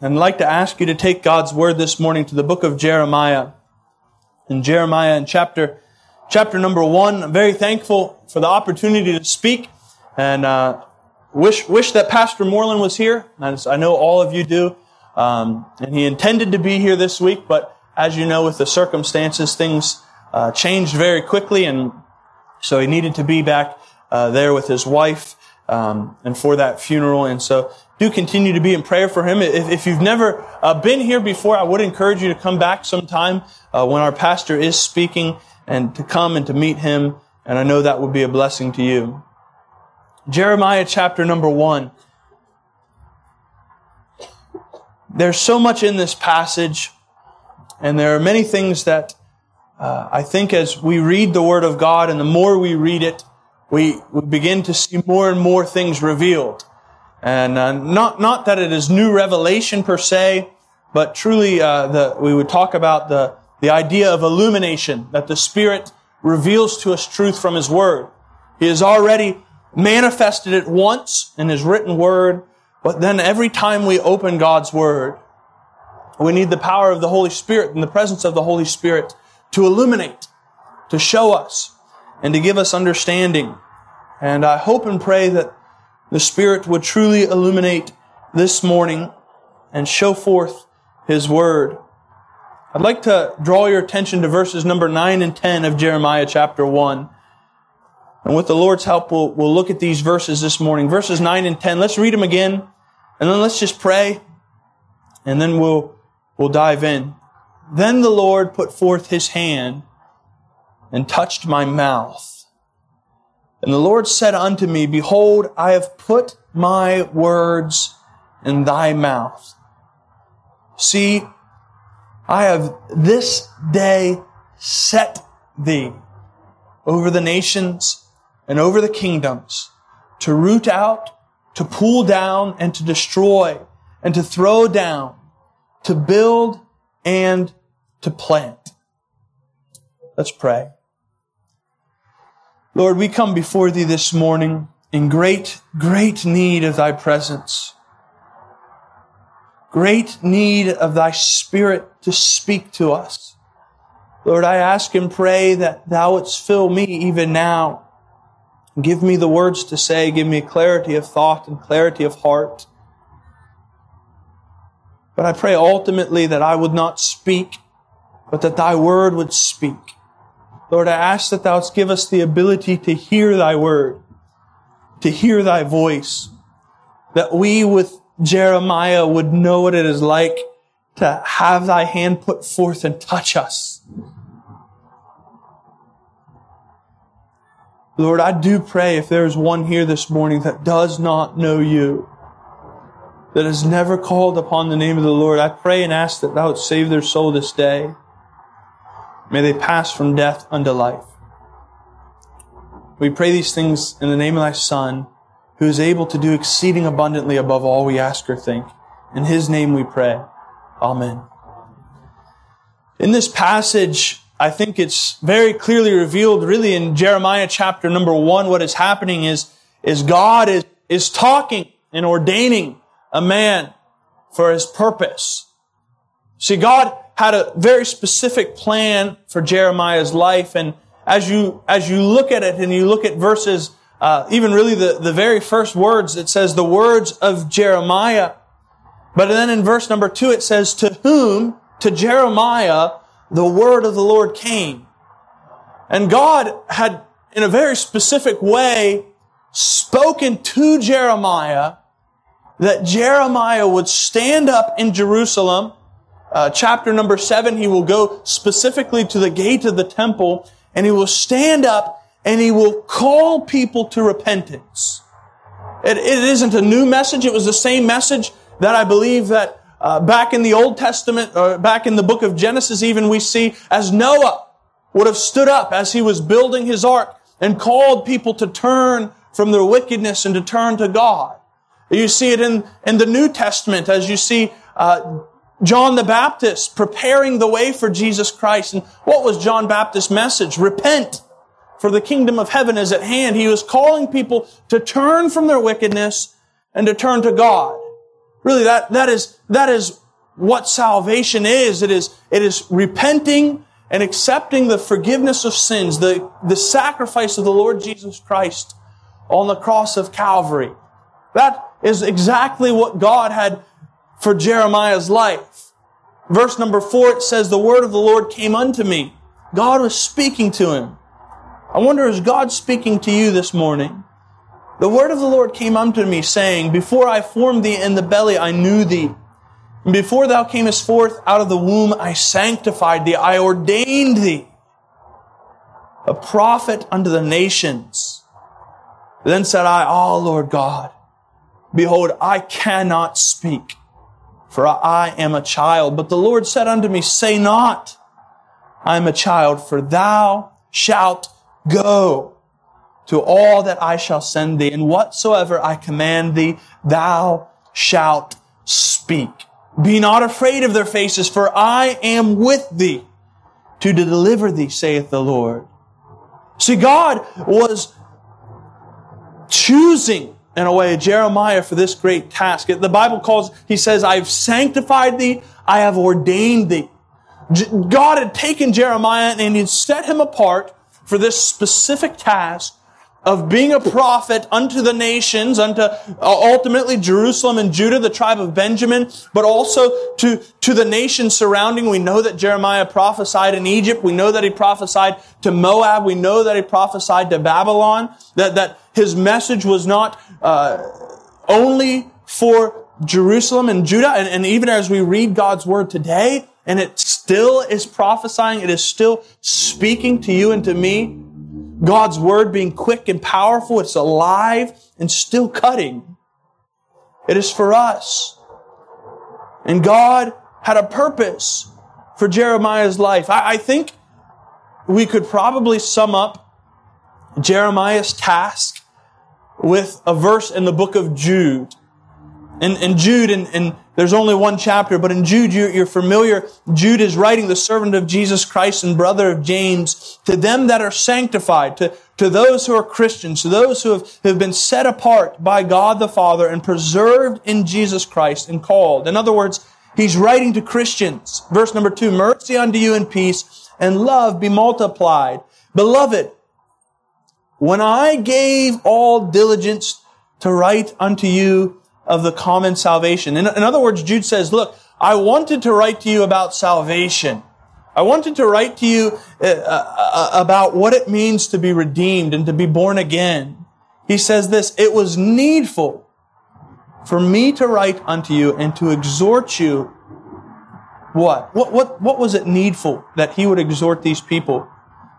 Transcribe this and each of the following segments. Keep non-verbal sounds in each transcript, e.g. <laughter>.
and I'd like to ask you to take God's word this morning to the book of Jeremiah. In Jeremiah in chapter, chapter number one, I'm very thankful for the opportunity to speak and uh, wish, wish that Pastor Moreland was here. I know all of you do. Um, and he intended to be here this week, but as you know, with the circumstances, things uh, changed very quickly, and so he needed to be back uh, there with his wife um, and for that funeral. And so do continue to be in prayer for him. If, if you've never uh, been here before, I would encourage you to come back sometime uh, when our pastor is speaking and to come and to meet him. And I know that would be a blessing to you. Jeremiah chapter number one. There's so much in this passage, and there are many things that uh, I think as we read the Word of God, and the more we read it, we, we begin to see more and more things revealed. And uh, not not that it is new revelation per se, but truly uh, the we would talk about the the idea of illumination that the Spirit reveals to us truth from His Word. He has already manifested it once in His written Word, but then every time we open God's Word, we need the power of the Holy Spirit and the presence of the Holy Spirit to illuminate, to show us, and to give us understanding. And I hope and pray that the Spirit would truly illuminate this morning and show forth His Word. I'd like to draw your attention to verses number 9 and 10 of Jeremiah chapter 1. And with the Lord's help, we'll, we'll look at these verses this morning. Verses 9 and 10. Let's read them again, and then let's just pray, and then we'll, we'll dive in. Then the Lord put forth His hand and touched my mouth and the Lord said unto me, Behold, I have put my words in thy mouth. See, I have this day set thee over the nations and over the kingdoms to root out, to pull down, and to destroy, and to throw down, to build and to plant. Let's pray. Lord, we come before thee this morning in great, great need of thy presence. Great need of thy spirit to speak to us. Lord, I ask and pray that thou wouldst fill me even now. Give me the words to say. Give me clarity of thought and clarity of heart. But I pray ultimately that I would not speak, but that thy word would speak. Lord, I ask that thou give us the ability to hear thy word, to hear thy voice, that we with Jeremiah would know what it is like to have thy hand put forth and touch us. Lord, I do pray if there is one here this morning that does not know you, that has never called upon the name of the Lord, I pray and ask that thou would save their soul this day. May they pass from death unto life. We pray these things in the name of thy Son, who is able to do exceeding abundantly above all we ask or think. In his name we pray. Amen. In this passage, I think it's very clearly revealed really in Jeremiah chapter number one. What is happening is, is God is, is talking and ordaining a man for his purpose. See, God had a very specific plan for Jeremiah's life. And as you, as you look at it and you look at verses, uh, even really the, the very first words, it says the words of Jeremiah. But then in verse number two, it says, to whom, to Jeremiah, the word of the Lord came. And God had, in a very specific way, spoken to Jeremiah that Jeremiah would stand up in Jerusalem uh, chapter number seven, he will go specifically to the gate of the temple and he will stand up and he will call people to repentance. It, it isn't a new message. It was the same message that I believe that uh, back in the Old Testament, or back in the book of Genesis even, we see as Noah would have stood up as he was building his ark and called people to turn from their wickedness and to turn to God. You see it in, in the New Testament as you see uh, John the Baptist preparing the way for Jesus Christ. And what was John Baptist's message? Repent, for the kingdom of heaven is at hand. He was calling people to turn from their wickedness and to turn to God. Really, that, that is, that is what salvation is. It is, it is repenting and accepting the forgiveness of sins, the, the sacrifice of the Lord Jesus Christ on the cross of Calvary. That is exactly what God had for Jeremiah's life. Verse number four, it says, the word of the Lord came unto me. God was speaking to him. I wonder, is God speaking to you this morning? The word of the Lord came unto me, saying, Before I formed thee in the belly, I knew thee. And before thou camest forth out of the womb, I sanctified thee. I ordained thee a prophet unto the nations. Then said I, Oh Lord God, behold, I cannot speak, for I am a child. But the Lord said unto me, Say not, I am a child, for thou shalt go to all that I shall send thee, and whatsoever I command thee, thou shalt speak. Be not afraid of their faces, for I am with thee to deliver thee, saith the Lord. See, God was choosing, in a way, Jeremiah for this great task. The Bible calls, he says, I have sanctified thee, I have ordained thee. God had taken Jeremiah and he set him apart for this specific task of being a prophet unto the nations, unto uh, ultimately Jerusalem and Judah, the tribe of Benjamin, but also to, to the nations surrounding. We know that Jeremiah prophesied in Egypt. We know that he prophesied to Moab. We know that he prophesied to Babylon. That, that his message was not uh, only for Jerusalem and Judah. And, and even as we read God's word today, and it still is prophesying, it is still speaking to you and to me, God's word being quick and powerful, it's alive and still cutting. It is for us. And God had a purpose for Jeremiah's life. I, I think we could probably sum up Jeremiah's task with a verse in the book of Jude. And, in Jude, and, and there's only one chapter, but in Jude, you, you're familiar. Jude is writing the servant of Jesus Christ and brother of James to them that are sanctified, to, to those who are Christians, to those who have, have been set apart by God the Father and preserved in Jesus Christ and called. In other words, he's writing to Christians. Verse number two, mercy unto you and peace and love be multiplied. Beloved, when I gave all diligence to write unto you of the common salvation. In, in other words, Jude says, look, I wanted to write to you about salvation. I wanted to write to you uh, uh, uh, about what it means to be redeemed and to be born again. He says this, it was needful for me to write unto you and to exhort you. What? What, what, what was it needful that he would exhort these people?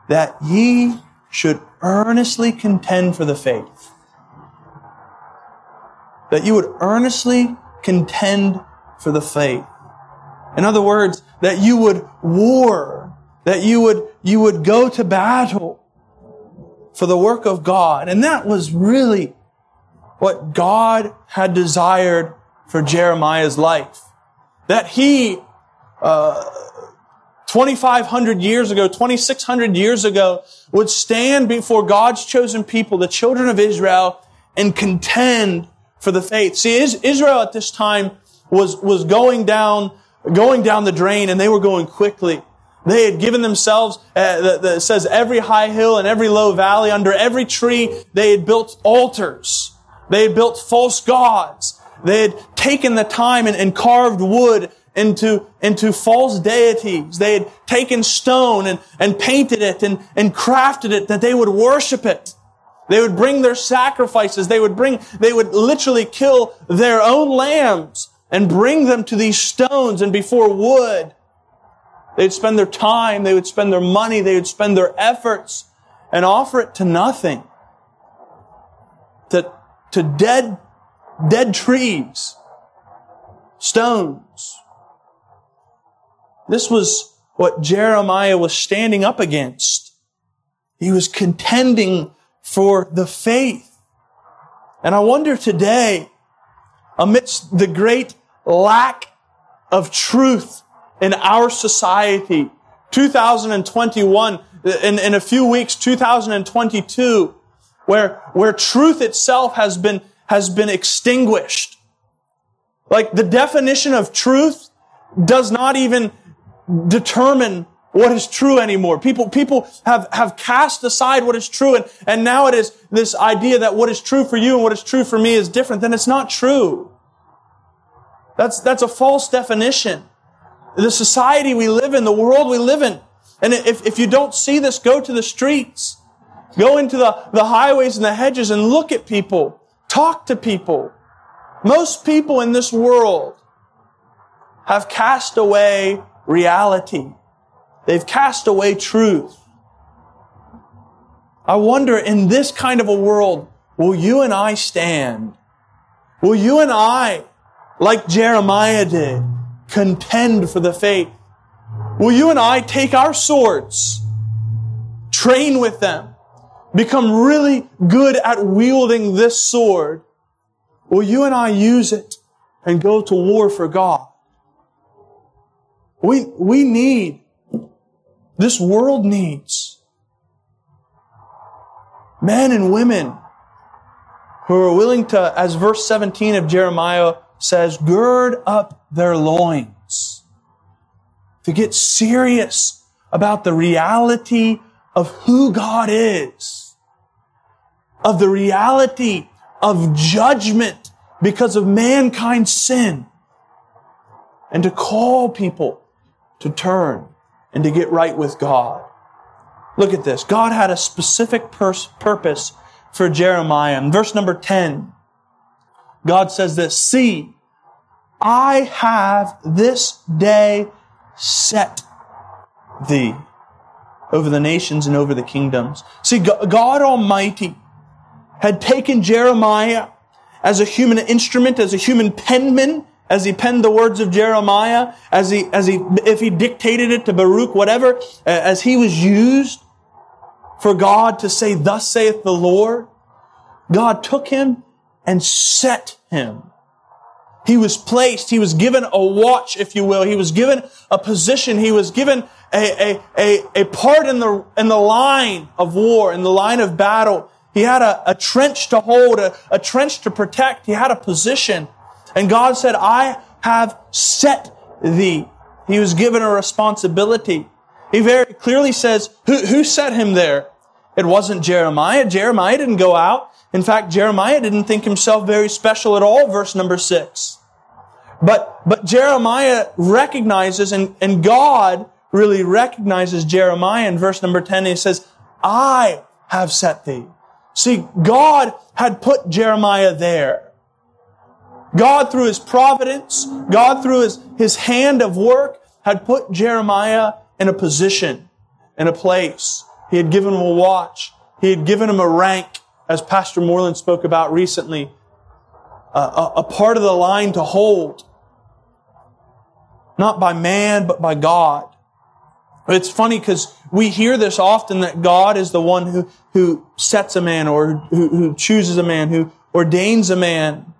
That ye should earnestly contend for the faith that you would earnestly contend for the faith. In other words, that you would war, that you would, you would go to battle for the work of God. And that was really what God had desired for Jeremiah's life. That he, uh, 2,500 years ago, 2,600 years ago, would stand before God's chosen people, the children of Israel, and contend for the faith. See, Israel at this time was, was going down, going down the drain and they were going quickly. They had given themselves, uh, it says every high hill and every low valley, under every tree, they had built altars. They had built false gods. They had taken the time and, and carved wood into, into false deities. They had taken stone and, and painted it and, and crafted it that they would worship it. They would bring their sacrifices. They would bring, they would literally kill their own lambs and bring them to these stones and before wood. They'd spend their time, they would spend their money, they would spend their efforts and offer it to nothing. To, to dead, dead trees, stones. This was what Jeremiah was standing up against. He was contending for the faith. And I wonder today, amidst the great lack of truth in our society, 2021, in, in a few weeks, 2022, where, where truth itself has been, has been extinguished. Like the definition of truth does not even determine what is true anymore. People, people have, have cast aside what is true and, and now it is this idea that what is true for you and what is true for me is different. Then it's not true. That's, that's a false definition. The society we live in, the world we live in. And if, if you don't see this, go to the streets. Go into the, the highways and the hedges and look at people. Talk to people. Most people in this world have cast away reality. They've cast away truth. I wonder in this kind of a world, will you and I stand? Will you and I, like Jeremiah did, contend for the faith? Will you and I take our swords, train with them, become really good at wielding this sword? Will you and I use it and go to war for God? We, we need, this world needs men and women who are willing to, as verse 17 of Jeremiah says, gird up their loins. To get serious about the reality of who God is. Of the reality of judgment because of mankind's sin. And to call people to turn and to get right with God. Look at this. God had a specific pers- purpose for Jeremiah. In verse number 10, God says this, See, I have this day set thee over the nations and over the kingdoms. See, God Almighty had taken Jeremiah as a human instrument, as a human penman, as he penned the words of Jeremiah, as he, as he, if he dictated it to Baruch, whatever, as he was used for God to say, thus saith the Lord, God took him and set him. He was placed, he was given a watch, if you will. He was given a position. He was given a, a, a, a part in the, in the line of war, in the line of battle. He had a, a trench to hold, a, a trench to protect. He had a position. And God said, I have set thee. He was given a responsibility. He very clearly says, who, who set him there? It wasn't Jeremiah. Jeremiah didn't go out. In fact, Jeremiah didn't think himself very special at all, verse number six. But, but Jeremiah recognizes, and, and God really recognizes Jeremiah in verse number 10. He says, I have set thee. See, God had put Jeremiah there. God, through his providence, God, through his, his hand of work, had put Jeremiah in a position, in a place. He had given him a watch. He had given him a rank, as Pastor Moreland spoke about recently, a, a, a part of the line to hold. Not by man, but by God. It's funny because we hear this often that God is the one who, who sets a man or who, who chooses a man, who ordains a man.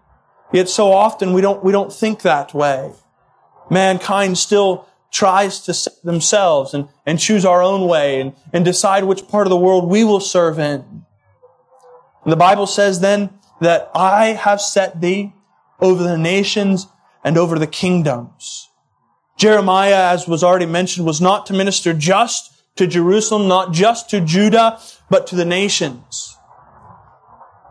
Yet so often we don't, we don't think that way. Mankind still tries to set themselves and, and choose our own way and, and decide which part of the world we will serve in. And the Bible says then that I have set thee over the nations and over the kingdoms. Jeremiah, as was already mentioned, was not to minister just to Jerusalem, not just to Judah, but to the nations.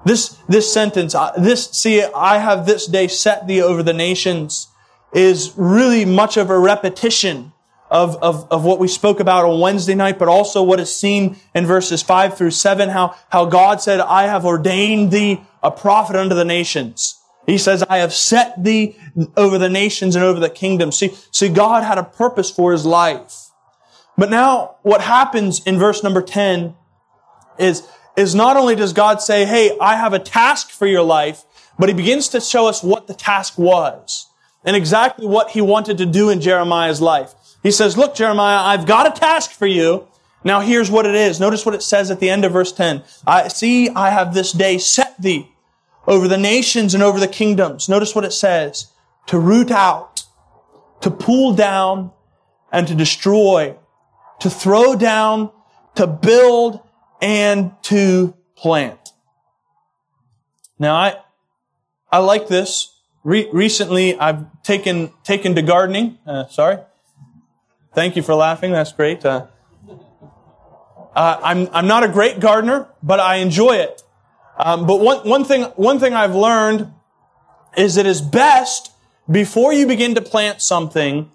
This, this sentence, this, see, I have this day set thee over the nations is really much of a repetition of, of, of what we spoke about on Wednesday night, but also what is seen in verses five through seven, how, how God said, I have ordained thee a prophet unto the nations. He says, I have set thee over the nations and over the kingdom. See, see, God had a purpose for his life. But now what happens in verse number 10 is is not only does God say, Hey, I have a task for your life, but he begins to show us what the task was and exactly what he wanted to do in Jeremiah's life. He says, look, Jeremiah, I've got a task for you. Now here's what it is. Notice what it says at the end of verse 10. I see, I have this day set thee over the nations and over the kingdoms. Notice what it says. To root out, to pull down, and to destroy, to throw down, to build, and to plant. Now I, I like this re- recently I've taken taken to gardening. Uh, sorry. Thank you for laughing. That's great. Uh, uh, I'm I'm not a great gardener, but I enjoy it. Um, but one one thing one thing I've learned is it is best before you begin to plant something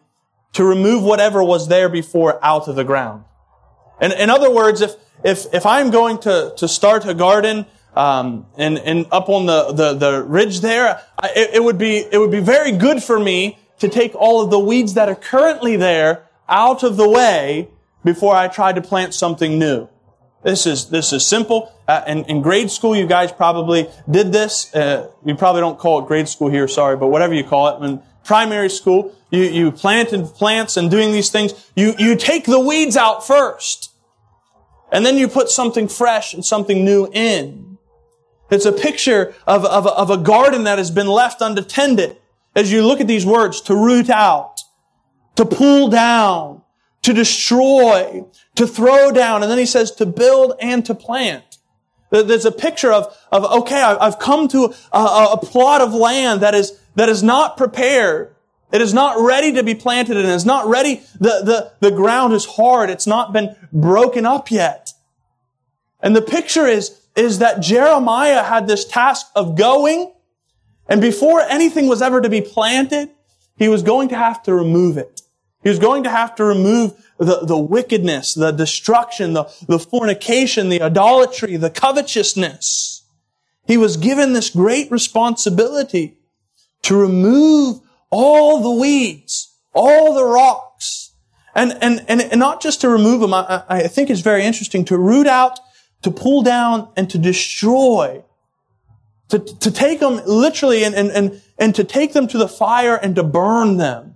to remove whatever was there before out of the ground. In other words, if if if I'm going to to start a garden um, and and up on the the, the ridge there, I, it, it would be it would be very good for me to take all of the weeds that are currently there out of the way before I try to plant something new. This is this is simple. Uh, in, in, grade school, you guys probably did this. Uh, you probably don't call it grade school here, sorry, but whatever you call it. In primary school, you you planted plants and doing these things. You you take the weeds out first, and then you put something fresh and something new in. It's a picture of, of, of a garden that has been left unattended. As you look at these words, to root out, to pull down, to destroy, to throw down. And then he says to build and to plant. There's a picture of, of okay, I've come to a, a plot of land that is, that is not prepared. It is not ready to be planted and it's not ready. The, the, the ground is hard. It's not been broken up yet. And the picture is, is that Jeremiah had this task of going, and before anything was ever to be planted, he was going to have to remove it. He was going to have to remove the, the wickedness, the destruction, the, the fornication, the idolatry, the covetousness. He was given this great responsibility to remove all the weeds, all the rocks, and, and, and, not just to remove them. I, I think it's very interesting to root out to pull down and to destroy, to, to take them literally and, and, and, and to take them to the fire and to burn them.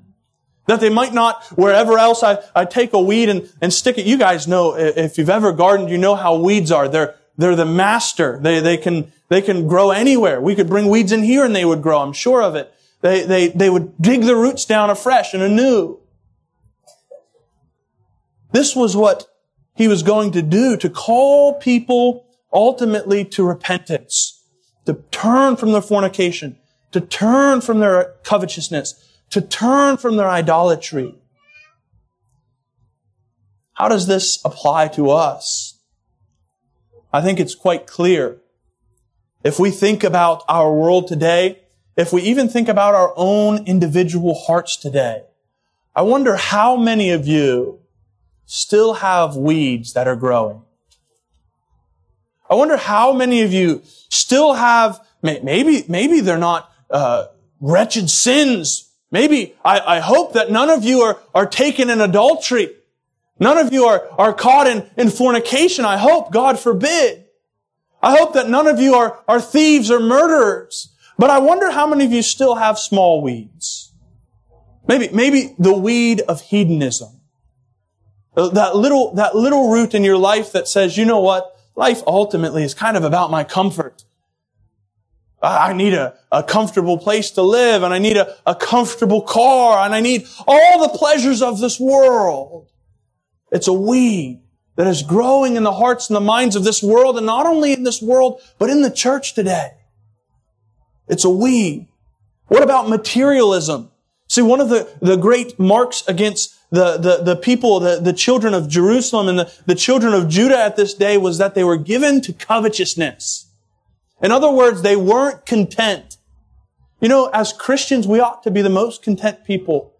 That they might not, wherever else I, I take a weed and, and stick it. You guys know, if you've ever gardened, you know how weeds are. They're, they're the master. They, they can, they can grow anywhere. We could bring weeds in here and they would grow. I'm sure of it. They, they, they would dig the roots down afresh and anew. This was what he was going to do to call people ultimately to repentance, to turn from their fornication, to turn from their covetousness, to turn from their idolatry. How does this apply to us? I think it's quite clear. If we think about our world today, if we even think about our own individual hearts today, I wonder how many of you still have weeds that are growing. I wonder how many of you still have, maybe, maybe they're not, uh, wretched sins. Maybe, I, I hope that none of you are, are taken in adultery. None of you are, are caught in, in fornication. I hope, God forbid. I hope that none of you are, are thieves or murderers. But I wonder how many of you still have small weeds. Maybe, maybe the weed of hedonism. That little, that little root in your life that says, you know what? Life ultimately is kind of about my comfort. I need a, a comfortable place to live and I need a, a comfortable car and I need all the pleasures of this world. It's a weed that is growing in the hearts and the minds of this world and not only in this world, but in the church today. It's a we. What about materialism? See, one of the, the great marks against the, the, the people, the, the children of Jerusalem and the, the children of Judah at this day was that they were given to covetousness. In other words, they weren't content. You know, as Christians, we ought to be the most content people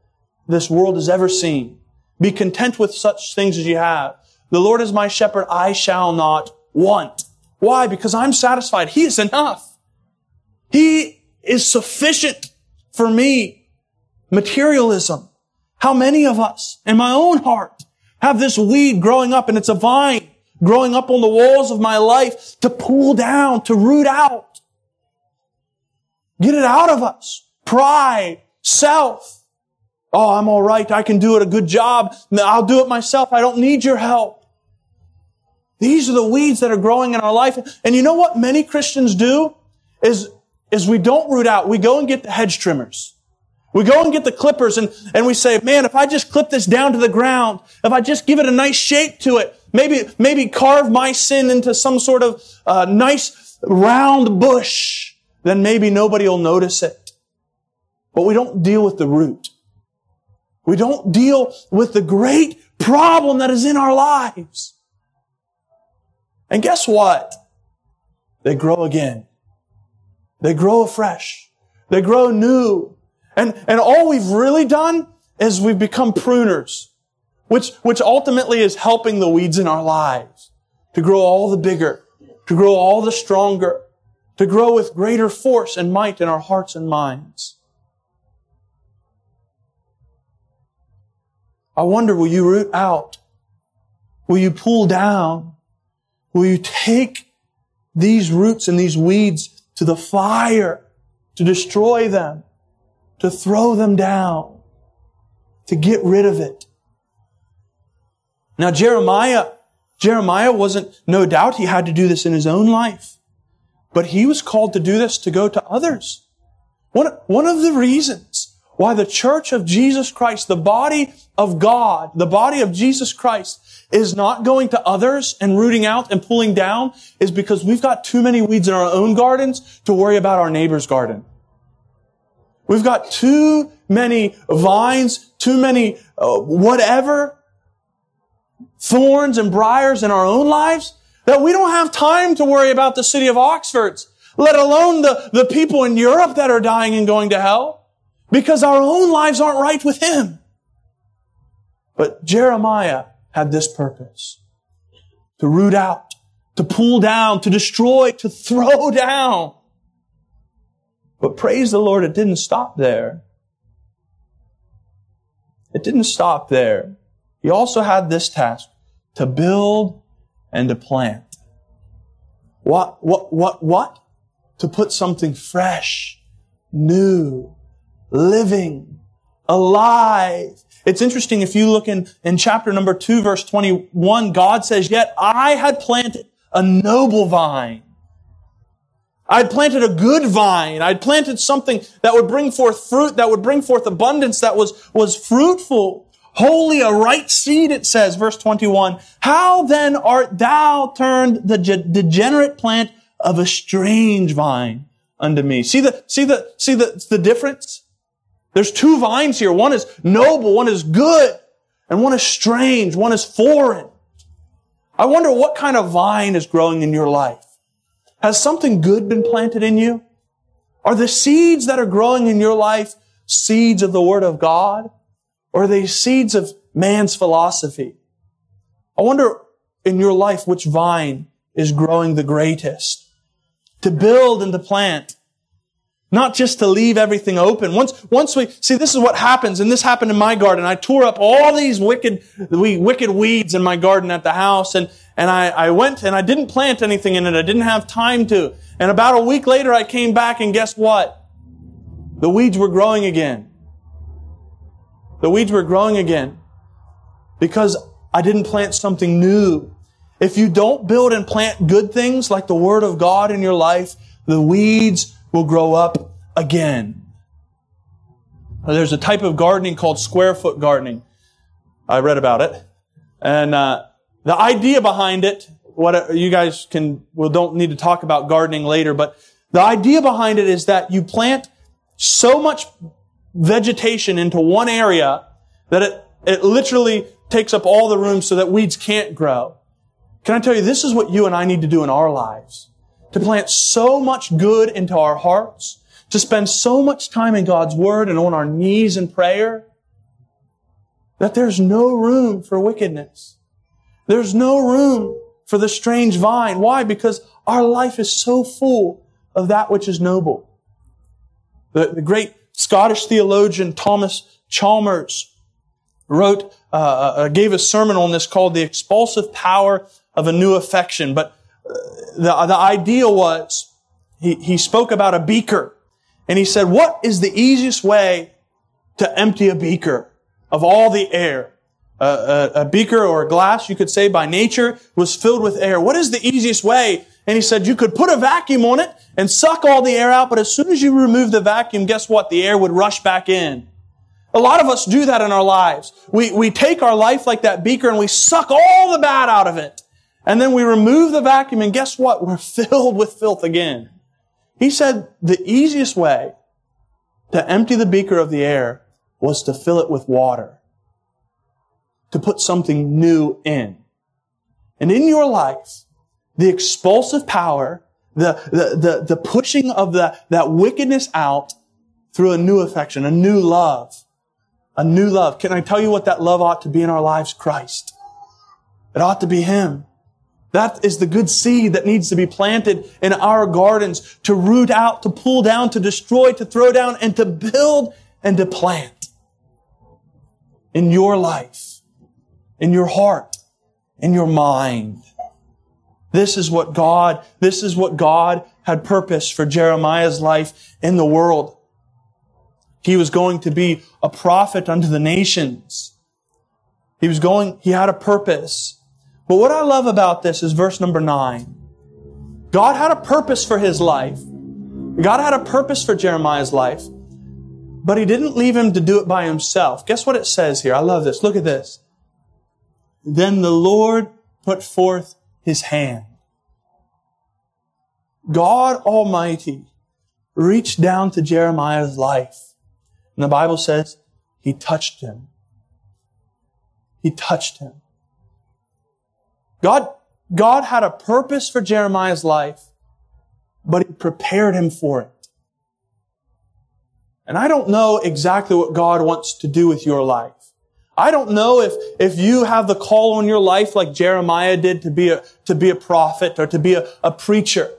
this world has ever seen. Be content with such things as you have. The Lord is my shepherd, I shall not want. Why? Because I'm satisfied. He is enough. He is sufficient for me. Materialism. How many of us in my own heart have this weed growing up and it's a vine growing up on the walls of my life to pull down, to root out? Get it out of us. Pride, self. Oh, I'm all right. I can do it a good job. I'll do it myself. I don't need your help. These are the weeds that are growing in our life. And you know what many Christians do is, is we don't root out. We go and get the hedge trimmers. We go and get the clippers and, and we say, man, if I just clip this down to the ground, if I just give it a nice shape to it, maybe, maybe carve my sin into some sort of uh, nice round bush, then maybe nobody will notice it. but we don't deal with the root. We don't deal with the great problem that is in our lives. And guess what? They grow again. They grow afresh. They grow new. And, and all we've really done is we've become pruners, which, which ultimately is helping the weeds in our lives to grow all the bigger, to grow all the stronger, to grow with greater force and might in our hearts and minds. I wonder, will you root out? Will you pull down? Will you take these roots and these weeds to the fire to destroy them, to throw them down, to get rid of it? Now Jeremiah, Jeremiah wasn't, no doubt he had to do this in his own life, but he was called to do this to go to others. One, one of the reasons why the church of Jesus Christ, the body of God, the body of Jesus Christ is not going to others and rooting out and pulling down is because we've got too many weeds in our own gardens to worry about our neighbor's garden. We've got too many vines, too many uh, whatever thorns and briars in our own lives that we don't have time to worry about the city of Oxford's, let alone the, the people in Europe that are dying and going to hell because our own lives aren't right with Him. But Jeremiah had this purpose. To root out, to pull down, to destroy, to throw <laughs> down. But praise the Lord, it didn't stop there. It didn't stop there. He also had this task to build and to plant. What, what, what, what? To put something fresh, new, living, alive. It's interesting if you look in, in chapter number 2 verse 21, God says, yet I had planted a noble vine. I'd planted a good vine. I'd planted something that would bring forth fruit, that would bring forth abundance, that was, was fruitful. Holy, a right seed, it says, verse 21. How then art thou turned the degenerate plant of a strange vine unto me? See the, see the, see the, the difference? There's two vines here. One is noble, one is good, and one is strange, one is foreign. I wonder what kind of vine is growing in your life. Has something good been planted in you? Are the seeds that are growing in your life seeds of the Word of God? Or are they seeds of man's philosophy? I wonder in your life which vine is growing the greatest. To build and to plant not just to leave everything open. Once, once we, see, this is what happens, and this happened in my garden. I tore up all these wicked, wicked weeds in my garden at the house, and, and I, I went and I didn't plant anything in it. I didn't have time to. And about a week later, I came back, and guess what? The weeds were growing again. The weeds were growing again. Because I didn't plant something new. If you don't build and plant good things like the Word of God in your life, the weeds will grow up again. There's a type of gardening called square foot gardening. I read about it. And uh, the idea behind it, what you guys can, well, don't need to talk about gardening later, but the idea behind it is that you plant so much vegetation into one area that it, it literally takes up all the room so that weeds can't grow. Can I tell you, this is what you and I need to do in our lives to plant so much good into our hearts, to spend so much time in God's Word and on our knees in prayer, that there's no room for wickedness. There's no room for the strange vine. Why? Because our life is so full of that which is noble. The, the great Scottish theologian Thomas Chalmers wrote, uh, uh, gave a sermon on this called The Expulsive Power of a New Affection. But the, the idea was he, he spoke about a beaker and he said, what is the easiest way to empty a beaker of all the air? a, a, beaker or a glass, you could say by nature, was filled with air. What is the easiest way? And he said, you could put a vacuum on it and suck all the air out, but as soon as you remove the vacuum, guess what? The air would rush back in. A lot of us do that in our lives. We, we take our life like that beaker and we suck all the bad out of it. And then we remove the vacuum and guess what? We're <laughs> filled with filth again. He said the easiest way To empty the beaker of the air was to fill it with water. To put something new in. And in your life, the expulsive power, the, the, the, the pushing of the, that wickedness out through a new affection, a new love, a new love. Can I tell you what that love ought to be in our lives? Christ. It ought to be Him. That is the good seed that needs to be planted in our gardens to root out, to pull down, to destroy, to throw down, and to build and to plant in your life, in your heart, in your mind. This is what God, this is what God had purpose for Jeremiah's life in the world. He was going to be a prophet unto the nations. He was going, he had a purpose. But what I love about this is verse number nine. God had a purpose for his life. God had a purpose for Jeremiah's life, but he didn't leave him to do it by himself. Guess what it says here? I love this. Look at this. Then the Lord put forth his hand. God Almighty reached down to Jeremiah's life. And the Bible says he touched him. He touched him. God, God had a purpose for Jeremiah's life, but he prepared him for it. And I don't know exactly what God wants to do with your life. I don't know if, if you have the call on your life like Jeremiah did to be a, to be a prophet or to be a, a preacher.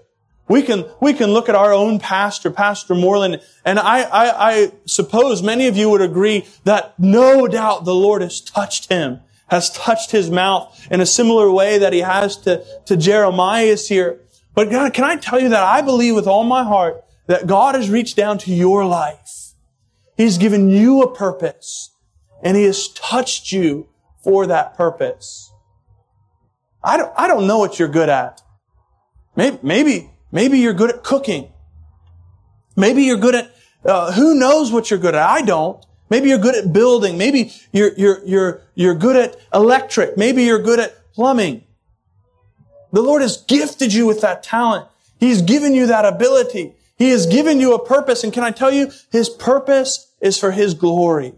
We can, we can look at our own pastor, Pastor Moreland, and I, I, I suppose many of you would agree that no doubt the Lord has touched him has touched his mouth in a similar way that he has to, to Jeremiah's here. But God, can I tell you that I believe with all my heart that God has reached down to your life. He's given you a purpose and he has touched you for that purpose. I don't, I don't know what you're good at. Maybe, maybe, maybe you're good at cooking. Maybe you're good at, uh, who knows what you're good at? I don't. Maybe you're good at building. Maybe you're, you're, you're, you're good at electric. Maybe you're good at plumbing. The Lord has gifted you with that talent. He's given you that ability. He has given you a purpose. And can I tell you, His purpose is for His glory.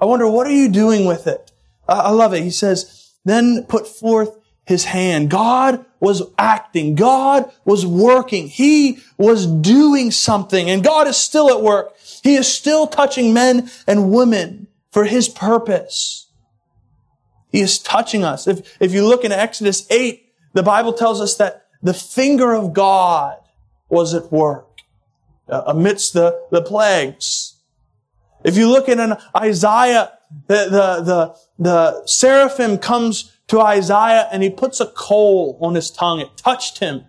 I wonder, what are you doing with it? I love it. He says, then put forth his hand. God was acting. God was working. He was doing something and God is still at work. He is still touching men and women for his purpose. He is touching us. If, if you look in Exodus 8, the Bible tells us that the finger of God was at work uh, amidst the, the plagues. If you look in an Isaiah, the, the, the, the seraphim comes to Isaiah and he puts a coal on his tongue. It touched him,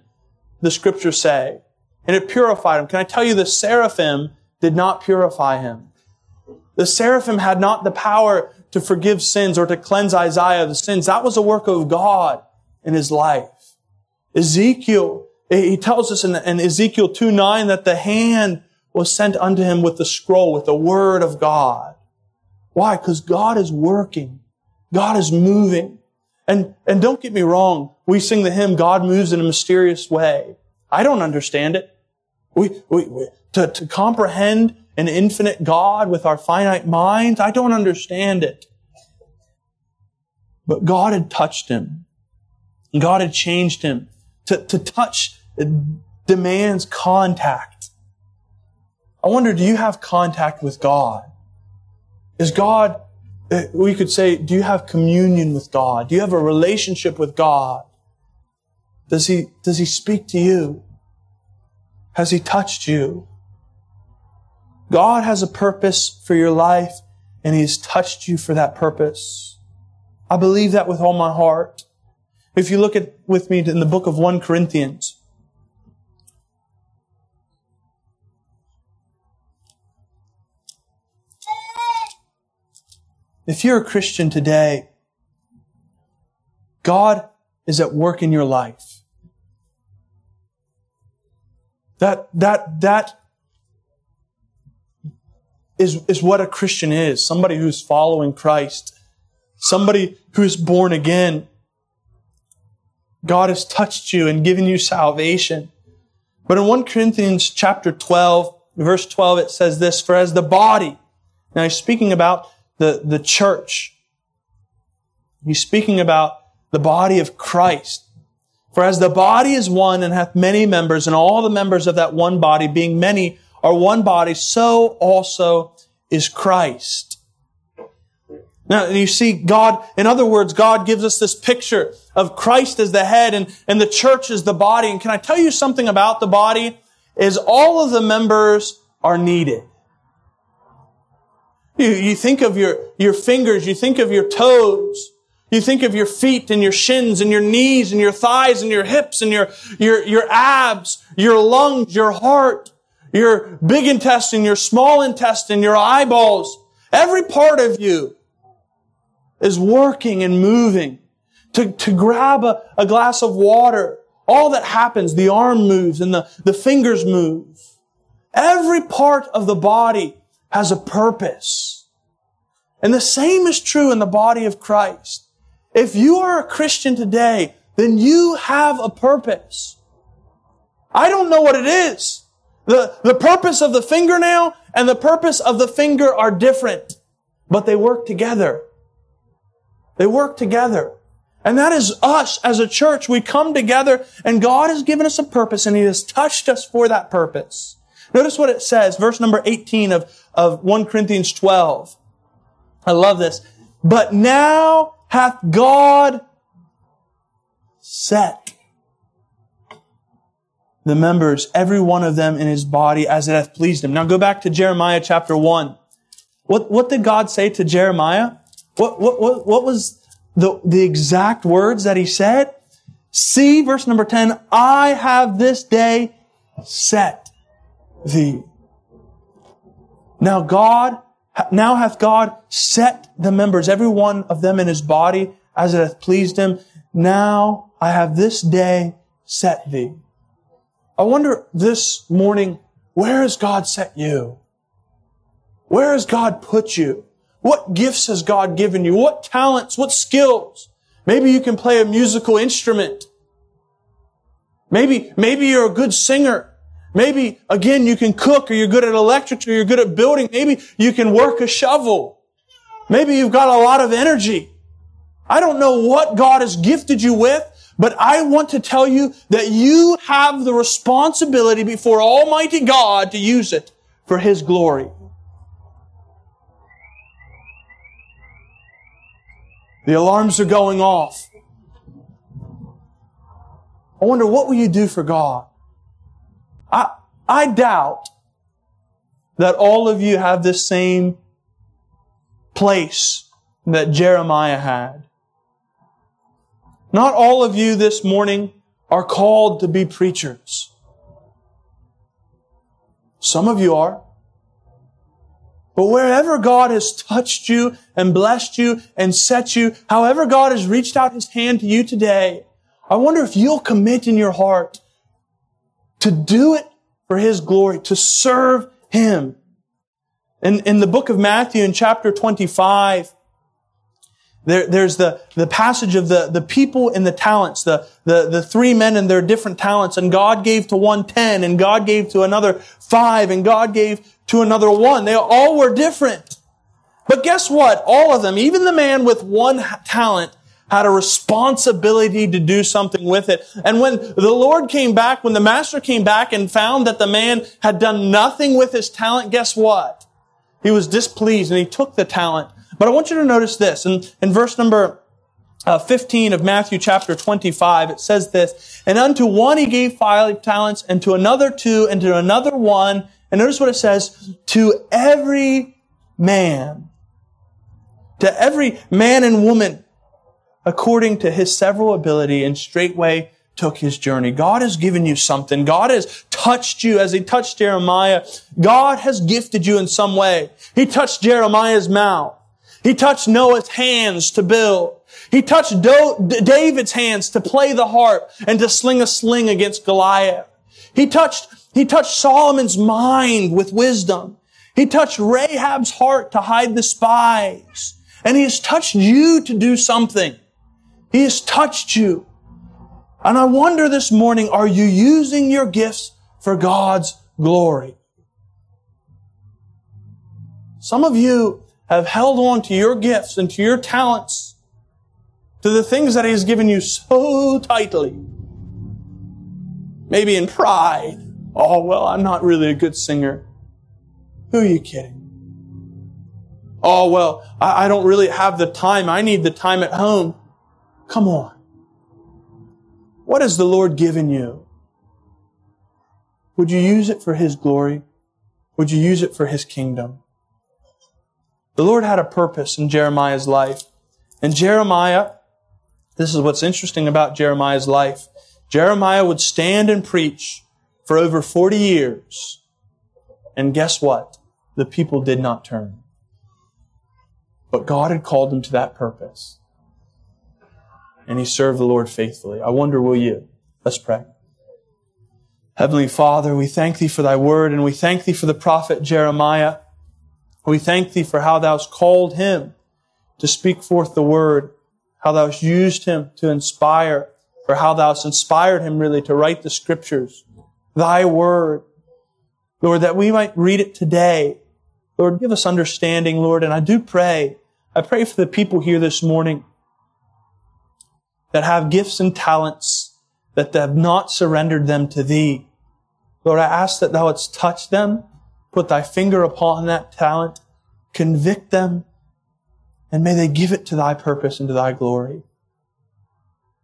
the scriptures say, and it purified him. Can I tell you the seraphim did not purify him. The seraphim had not the power to forgive sins or to cleanse Isaiah of the sins. That was a work of God in his life. Ezekiel, he tells us in, Ezekiel 2 9 that the hand was sent unto him with the scroll, with the word of God. Why? Because God is working. God is moving. And, and don't get me wrong. We sing the hymn, God moves in a mysterious way. I don't understand it. We, we, we to, to comprehend an infinite God with our finite minds. I don't understand it. But God had touched him. God had changed him. To, to touch demands contact. I wonder, do you have contact with God? Is God, uh, we could say, do you have communion with God? Do you have a relationship with God? Does he, does he speak to you? Has he touched you? God has a purpose for your life and He has touched you for that purpose. I believe that with all my heart. If you look at with me in the book of 1 Corinthians, if you're a Christian today, God is at work in your life. That, that, that is, is what a Christian is. Somebody who's following Christ. Somebody who's born again. God has touched you and given you salvation. But in 1 Corinthians chapter 12, verse 12, it says this, for as the body, now he's speaking about the, the church. He's speaking about the body of Christ. For as the body is one and hath many members, and all the members of that one body, being many, are one body, so also is Christ. Now, you see, God, in other words, God gives us this picture of Christ as the head and, and the church as the body. And can I tell you something about the body? Is all of the members are needed. You, you think of your, your fingers, you think of your toes, you think of your feet and your shins and your knees and your thighs and your hips and your, your, your abs, your lungs, your heart, your big intestine, your small intestine, your eyeballs. Every part of you is working and moving to, to grab a, a glass of water. All that happens, the arm moves and the, the fingers move. Every part of the body has a purpose. And the same is true in the body of Christ. If you are a Christian today, then you have a purpose. I don't know what it is. The, the purpose of the fingernail and the purpose of the finger are different, but they work together. They work together. And that is us as a church. We come together and God has given us a purpose and He has touched us for that purpose. Notice what it says, verse number 18 of, of 1 Corinthians 12. I love this. But now hath God set the members, every one of them in his body as it hath pleased him. Now go back to Jeremiah chapter 1. What, what did God say to Jeremiah? What, what, what, what was the, the exact words that he said? See, verse number 10, I have this day set thee. Now God now hath God set the members, every one of them in his body, as it hath pleased him. Now I have this day set thee. I wonder this morning, where has God set you? Where has God put you? What gifts has God given you? What talents? What skills? Maybe you can play a musical instrument. Maybe, maybe you're a good singer. Maybe, again, you can cook or you're good at electrics or you're good at building. Maybe you can work a shovel. Maybe you've got a lot of energy. I don't know what God has gifted you with, but I want to tell you that you have the responsibility before Almighty God to use it for His glory. The alarms are going off. I wonder what will you do for God? I, doubt that all of you have this same place that Jeremiah had. Not all of you this morning are called to be preachers. Some of you are. But wherever God has touched you and blessed you and set you, however God has reached out his hand to you today, I wonder if you'll commit in your heart to do it for His glory, to serve Him. In, in the book of Matthew in chapter 25, there, there's the, the passage of the, the people and the talents, the, the, the three men and their different talents, and God gave to one ten, and God gave to another five, and God gave to another one. They all were different. But guess what? All of them, even the man with one talent, had a responsibility to do something with it. And when the Lord came back, when the master came back and found that the man had done nothing with his talent, guess what? He was displeased and he took the talent. But I want you to notice this. In, in verse number uh, 15 of Matthew chapter 25, it says this, And unto one he gave five talents, and to another two, and to another one. And notice what it says, to every man. To every man and woman according to his several ability and straightway took his journey. God has given you something. God has touched you as he touched Jeremiah. God has gifted you in some way. He touched Jeremiah's mouth. He touched Noah's hands to build. He touched David's hands to play the harp and to sling a sling against Goliath. He touched, he touched Solomon's mind with wisdom. He touched Rahab's heart to hide the spies. And he has touched you to do something. He has touched you. And I wonder this morning, are you using your gifts for God's glory? Some of you have held on to your gifts and to your talents, to the things that He has given you so tightly. Maybe in pride. Oh, well, I'm not really a good singer. Who are you kidding? Oh, well, I, I don't really have the time. I need the time at home. Come on. What has the Lord given you? Would you use it for His glory? Would you use it for His kingdom? The Lord had a purpose in Jeremiah's life. And Jeremiah, this is what's interesting about Jeremiah's life. Jeremiah would stand and preach for over 40 years. And guess what? The people did not turn. But God had called him to that purpose. And he served the Lord faithfully. I wonder, will you? Let's pray. Heavenly Father, we thank thee for thy word and we thank thee for the prophet Jeremiah. We thank thee for how thou hast called him to speak forth the word, how thou hast used him to inspire, or how thou hast inspired him really to write the scriptures, thy word. Lord, that we might read it today. Lord, give us understanding, Lord, and I do pray. I pray for the people here this morning that have gifts and talents that have not surrendered them to thee. Lord, I ask that thou wouldst touch them, put thy finger upon that talent, convict them, and may they give it to thy purpose and to thy glory.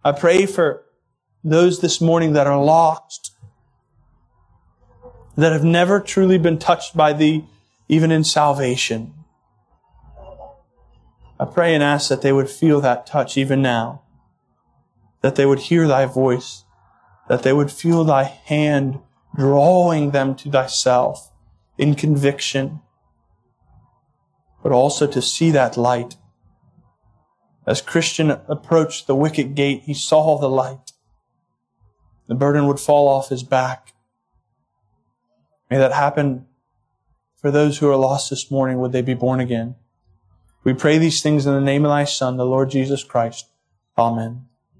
I pray for those this morning that are lost, that have never truly been touched by thee, even in salvation. I pray and ask that they would feel that touch even now, that they would hear thy voice, that they would feel thy hand drawing them to thyself in conviction, but also to see that light. As Christian approached the wicket gate, he saw the light. The burden would fall off his back. May that happen for those who are lost this morning. Would they be born again? We pray these things in the name of thy Son, the Lord Jesus Christ. Amen.